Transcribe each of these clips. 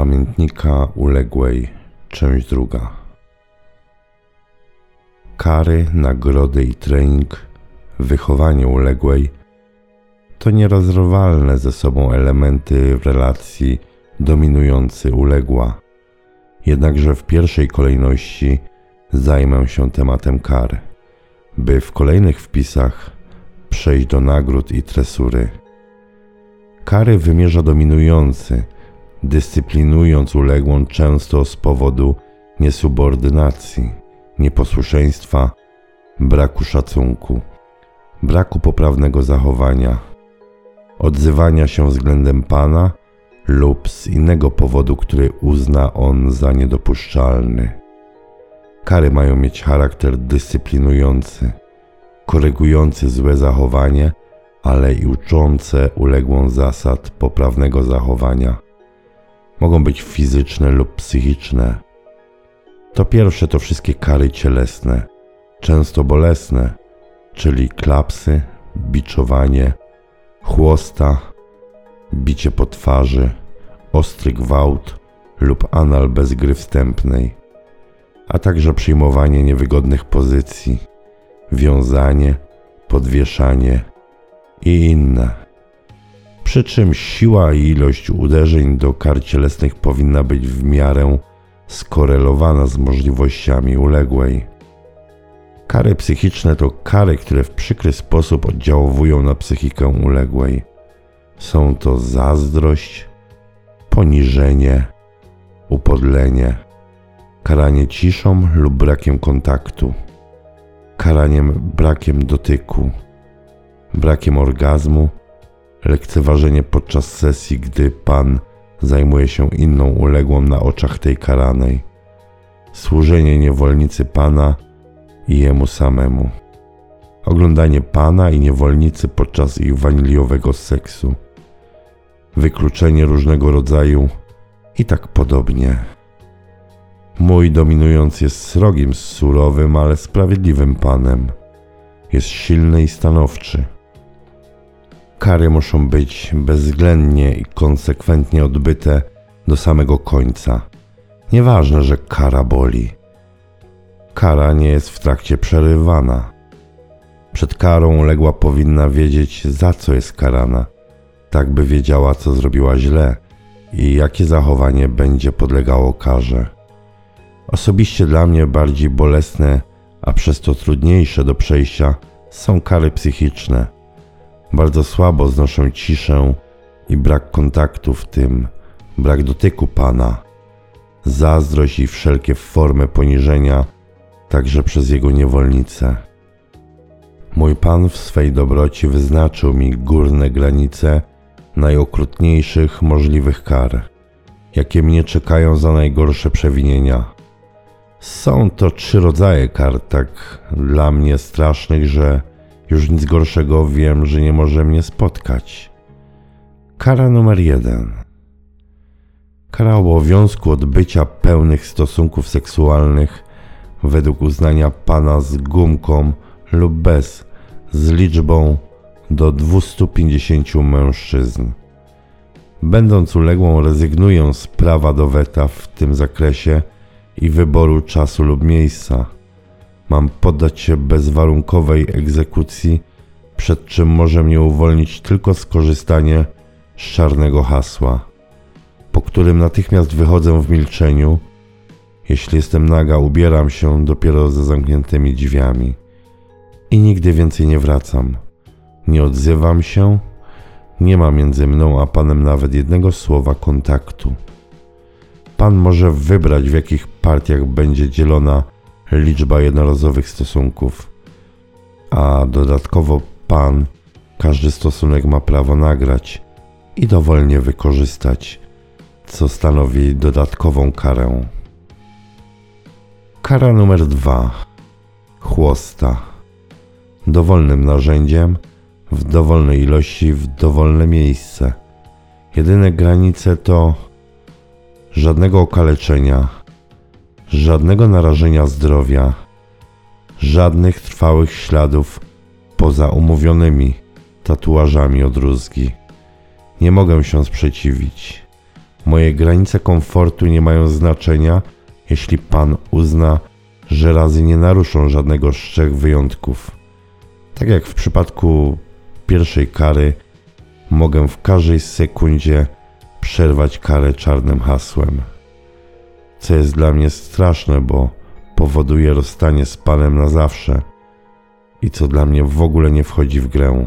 Pamiętnika uległej, część druga. Kary, nagrody i trening, wychowanie uległej to nierozerwalne ze sobą elementy w relacji dominujący uległa. Jednakże w pierwszej kolejności zajmę się tematem kar, by w kolejnych wpisach przejść do nagród i tresury. Kary wymierza dominujący – dyscyplinując uległą często z powodu niesubordynacji, nieposłuszeństwa, braku szacunku, braku poprawnego zachowania, odzywania się względem Pana lub z innego powodu, który uzna on za niedopuszczalny. Kary mają mieć charakter dyscyplinujący, korygujący złe zachowanie, ale i uczące uległą zasad poprawnego zachowania mogą być fizyczne lub psychiczne. To pierwsze to wszystkie kary cielesne, często bolesne, czyli klapsy, biczowanie, chłosta, bicie po twarzy, ostry gwałt lub anal bez gry wstępnej, a także przyjmowanie niewygodnych pozycji, wiązanie, podwieszanie i inne. Przy czym siła i ilość uderzeń do kar cielesnych powinna być w miarę skorelowana z możliwościami uległej. Kary psychiczne to kary, które w przykry sposób oddziałują na psychikę uległej. Są to zazdrość, poniżenie, upodlenie, karanie ciszą lub brakiem kontaktu, karaniem brakiem dotyku, brakiem orgazmu lekceważenie podczas sesji, gdy Pan zajmuje się inną uległą na oczach tej karanej, służenie niewolnicy Pana i Jemu samemu, oglądanie Pana i niewolnicy podczas ich waniliowego seksu, wykluczenie różnego rodzaju i tak podobnie. Mój dominujący jest srogim, surowym, ale sprawiedliwym Panem. Jest silny i stanowczy Kary muszą być bezwzględnie i konsekwentnie odbyte do samego końca. Nieważne, że kara boli. Kara nie jest w trakcie przerywana. Przed karą uległa powinna wiedzieć, za co jest karana, tak by wiedziała, co zrobiła źle i jakie zachowanie będzie podlegało karze. Osobiście dla mnie bardziej bolesne, a przez to trudniejsze do przejścia są kary psychiczne bardzo słabo znoszę ciszę i brak kontaktu w tym, brak dotyku Pana, zazdrość i wszelkie formy poniżenia, także przez Jego niewolnicę. Mój Pan w swej dobroci wyznaczył mi górne granice najokrutniejszych możliwych kar, jakie mnie czekają za najgorsze przewinienia. Są to trzy rodzaje kar, tak dla mnie strasznych, że już nic gorszego wiem, że nie może mnie spotkać. Kara numer jeden. Kara obowiązku odbycia pełnych stosunków seksualnych według uznania pana z gumką lub bez, z liczbą do 250 mężczyzn. Będąc uległą, rezygnuję z prawa do weta w tym zakresie i wyboru czasu lub miejsca Mam poddać się bezwarunkowej egzekucji, przed czym może mnie uwolnić tylko skorzystanie z czarnego hasła, po którym natychmiast wychodzę w milczeniu. Jeśli jestem naga, ubieram się dopiero za zamkniętymi drzwiami i nigdy więcej nie wracam. Nie odzywam się, nie ma między mną a panem nawet jednego słowa kontaktu. Pan może wybrać, w jakich partiach będzie dzielona liczba jednorazowych stosunków, a dodatkowo pan każdy stosunek ma prawo nagrać i dowolnie wykorzystać, co stanowi dodatkową karę. Kara numer dwa. Chłosta. Dowolnym narzędziem, w dowolnej ilości, w dowolne miejsce. Jedyne granice to żadnego okaleczenia, żadnego narażenia zdrowia, żadnych trwałych śladów poza umówionymi tatuażami od rózgi. Nie mogę się sprzeciwić. Moje granice komfortu nie mają znaczenia, jeśli Pan uzna, że razy nie naruszą żadnego z trzech wyjątków. Tak jak w przypadku pierwszej kary, mogę w każdej sekundzie przerwać karę czarnym hasłem. Co jest dla mnie straszne, bo powoduje rozstanie z Panem na zawsze i co dla mnie w ogóle nie wchodzi w grę.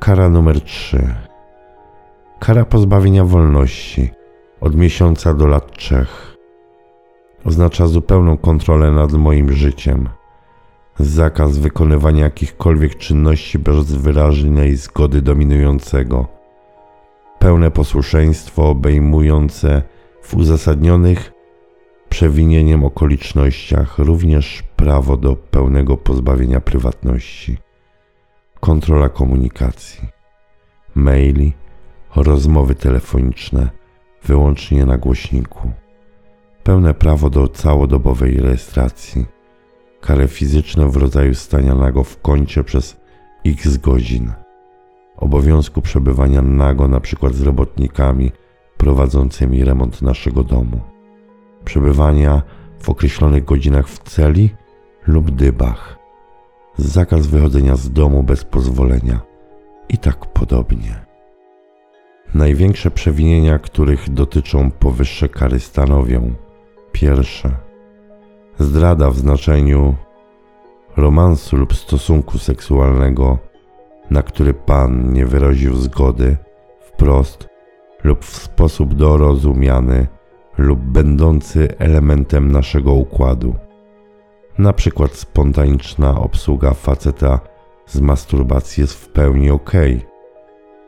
Kara numer 3. Kara pozbawienia wolności od miesiąca do lat trzech. Oznacza zupełną kontrolę nad moim życiem. Zakaz wykonywania jakichkolwiek czynności bez wyraźnej zgody dominującego. Pełne posłuszeństwo obejmujące w uzasadnionych przewinieniem okolicznościach również prawo do pełnego pozbawienia prywatności, kontrola komunikacji, maili, rozmowy telefoniczne wyłącznie na głośniku, pełne prawo do całodobowej rejestracji, kary fizyczne w rodzaju stania nago w kącie przez x godzin, obowiązku przebywania nago np. z robotnikami prowadzącymi remont naszego domu, przebywania w określonych godzinach w celi lub dybach, zakaz wychodzenia z domu bez pozwolenia. I tak podobnie. Największe przewinienia, których dotyczą powyższe kary stanowią pierwsze zdrada w znaczeniu romansu lub stosunku seksualnego, na który Pan nie wyraził zgody wprost lub w sposób dorozumiany lub będący elementem naszego układu. Na przykład spontaniczna obsługa faceta z masturbacji jest w pełni ok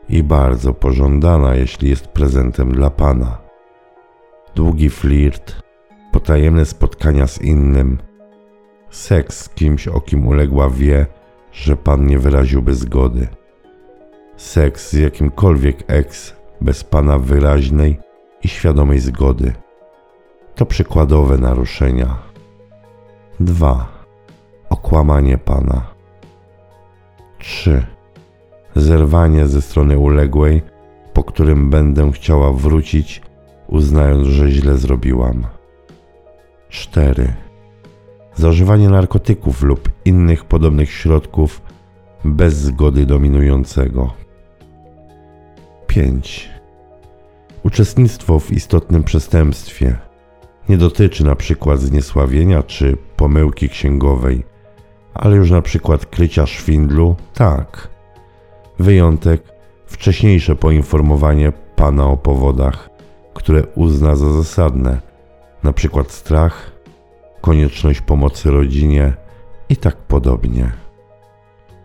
i bardzo pożądana, jeśli jest prezentem dla pana. Długi flirt, potajemne spotkania z innym, seks z kimś, o kim uległa wie, że pan nie wyraziłby zgody. Seks z jakimkolwiek ex bez pana wyraźnej i świadomej zgody. To przykładowe naruszenia. 2. Okłamanie pana. 3. Zerwanie ze strony uległej, po którym będę chciała wrócić, uznając, że źle zrobiłam. 4. Zażywanie narkotyków lub innych podobnych środków bez zgody dominującego. 5. Uczestnictwo w istotnym przestępstwie nie dotyczy na przykład zniesławienia czy pomyłki księgowej, ale już na przykład krycia szwindlu, tak. Wyjątek wcześniejsze poinformowanie pana o powodach, które uzna za zasadne, na przykład strach, konieczność pomocy rodzinie i tak podobnie.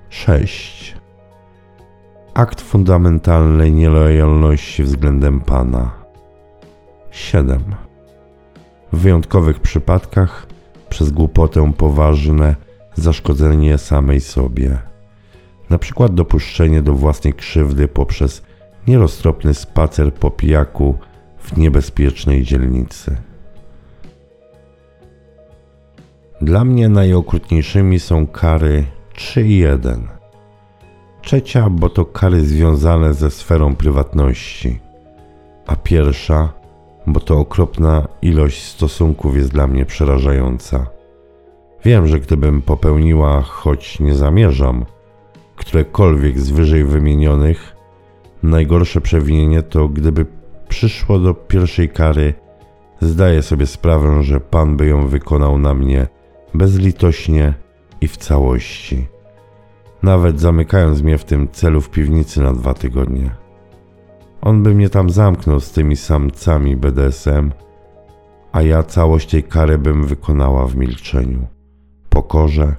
6. Akt fundamentalnej nielojalności względem Pana. 7. W wyjątkowych przypadkach przez głupotę poważne zaszkodzenie samej sobie, na przykład dopuszczenie do własnej krzywdy poprzez nieroztropny spacer po pijaku w niebezpiecznej dzielnicy. Dla mnie najokrutniejszymi są kary 3 i 1. Trzecia, bo to kary związane ze sferą prywatności, a pierwsza, bo to okropna ilość stosunków jest dla mnie przerażająca. Wiem, że gdybym popełniła, choć nie zamierzam, którekolwiek z wyżej wymienionych, najgorsze przewinienie to gdyby przyszło do pierwszej kary, zdaję sobie sprawę, że Pan by ją wykonał na mnie bezlitośnie i w całości. Nawet zamykając mnie w tym celu w piwnicy na dwa tygodnie. On by mnie tam zamknął z tymi samcami BDSM, a ja całość tej kary bym wykonała w milczeniu, pokorze,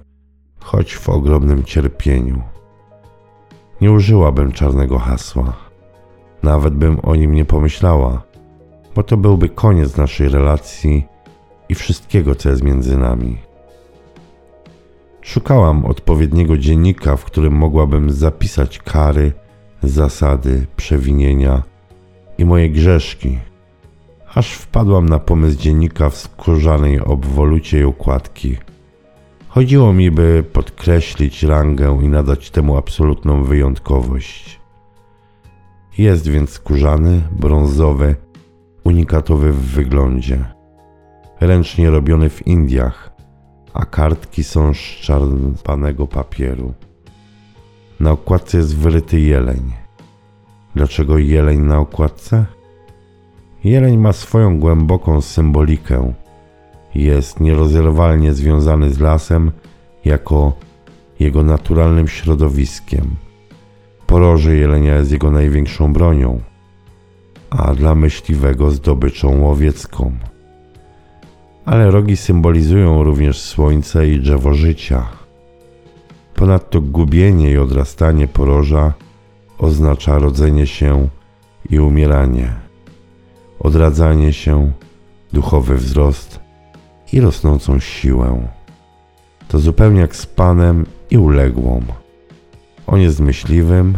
choć w ogromnym cierpieniu. Nie użyłabym czarnego hasła. Nawet bym o nim nie pomyślała, bo to byłby koniec naszej relacji i wszystkiego, co jest między nami. Szukałam odpowiedniego dziennika, w którym mogłabym zapisać kary, zasady, przewinienia i moje grzeszki, aż wpadłam na pomysł dziennika w skórzanej obwolucie i układki. Chodziło mi, by podkreślić rangę i nadać temu absolutną wyjątkowość. Jest więc skórzany, brązowy, unikatowy w wyglądzie. Ręcznie robiony w Indiach, a kartki są z czarpanego papieru. Na okładce jest wyryty jeleń. Dlaczego jeleń na okładce? Jeleń ma swoją głęboką symbolikę. Jest nierozerwalnie związany z lasem jako jego naturalnym środowiskiem. Poroże jelenia jest jego największą bronią, a dla myśliwego zdobyczą łowiecką. Ale rogi symbolizują również słońce i drzewo życia. Ponadto gubienie i odrastanie poroża oznacza rodzenie się i umieranie, odradzanie się, duchowy wzrost i rosnącą siłę. To zupełnie jak z Panem i uległą. On jest myśliwym,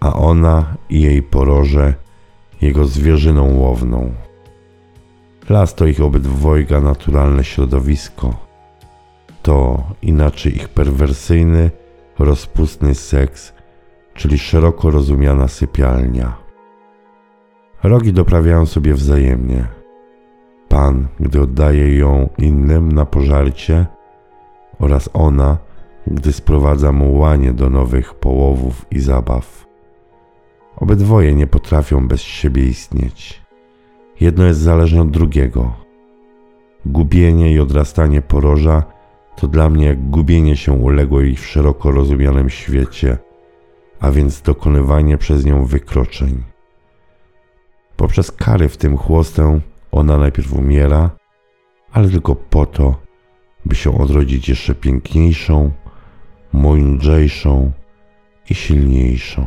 a ona i jej poroże jego zwierzyną łowną. Las to ich obydwojga naturalne środowisko. To inaczej ich perwersyjny, rozpustny seks, czyli szeroko rozumiana sypialnia. Rogi doprawiają sobie wzajemnie. Pan, gdy oddaje ją innym na pożarcie, oraz ona, gdy sprowadza mu łanie do nowych połowów i zabaw. Obydwoje nie potrafią bez siebie istnieć. Jedno jest zależne od drugiego. Gubienie i odrastanie poroża to dla mnie jak gubienie się uległej w szeroko rozumianym świecie, a więc dokonywanie przez nią wykroczeń. Poprzez kary w tym chłostę ona najpierw umiera, ale tylko po to, by się odrodzić jeszcze piękniejszą, mądrzejszą i silniejszą.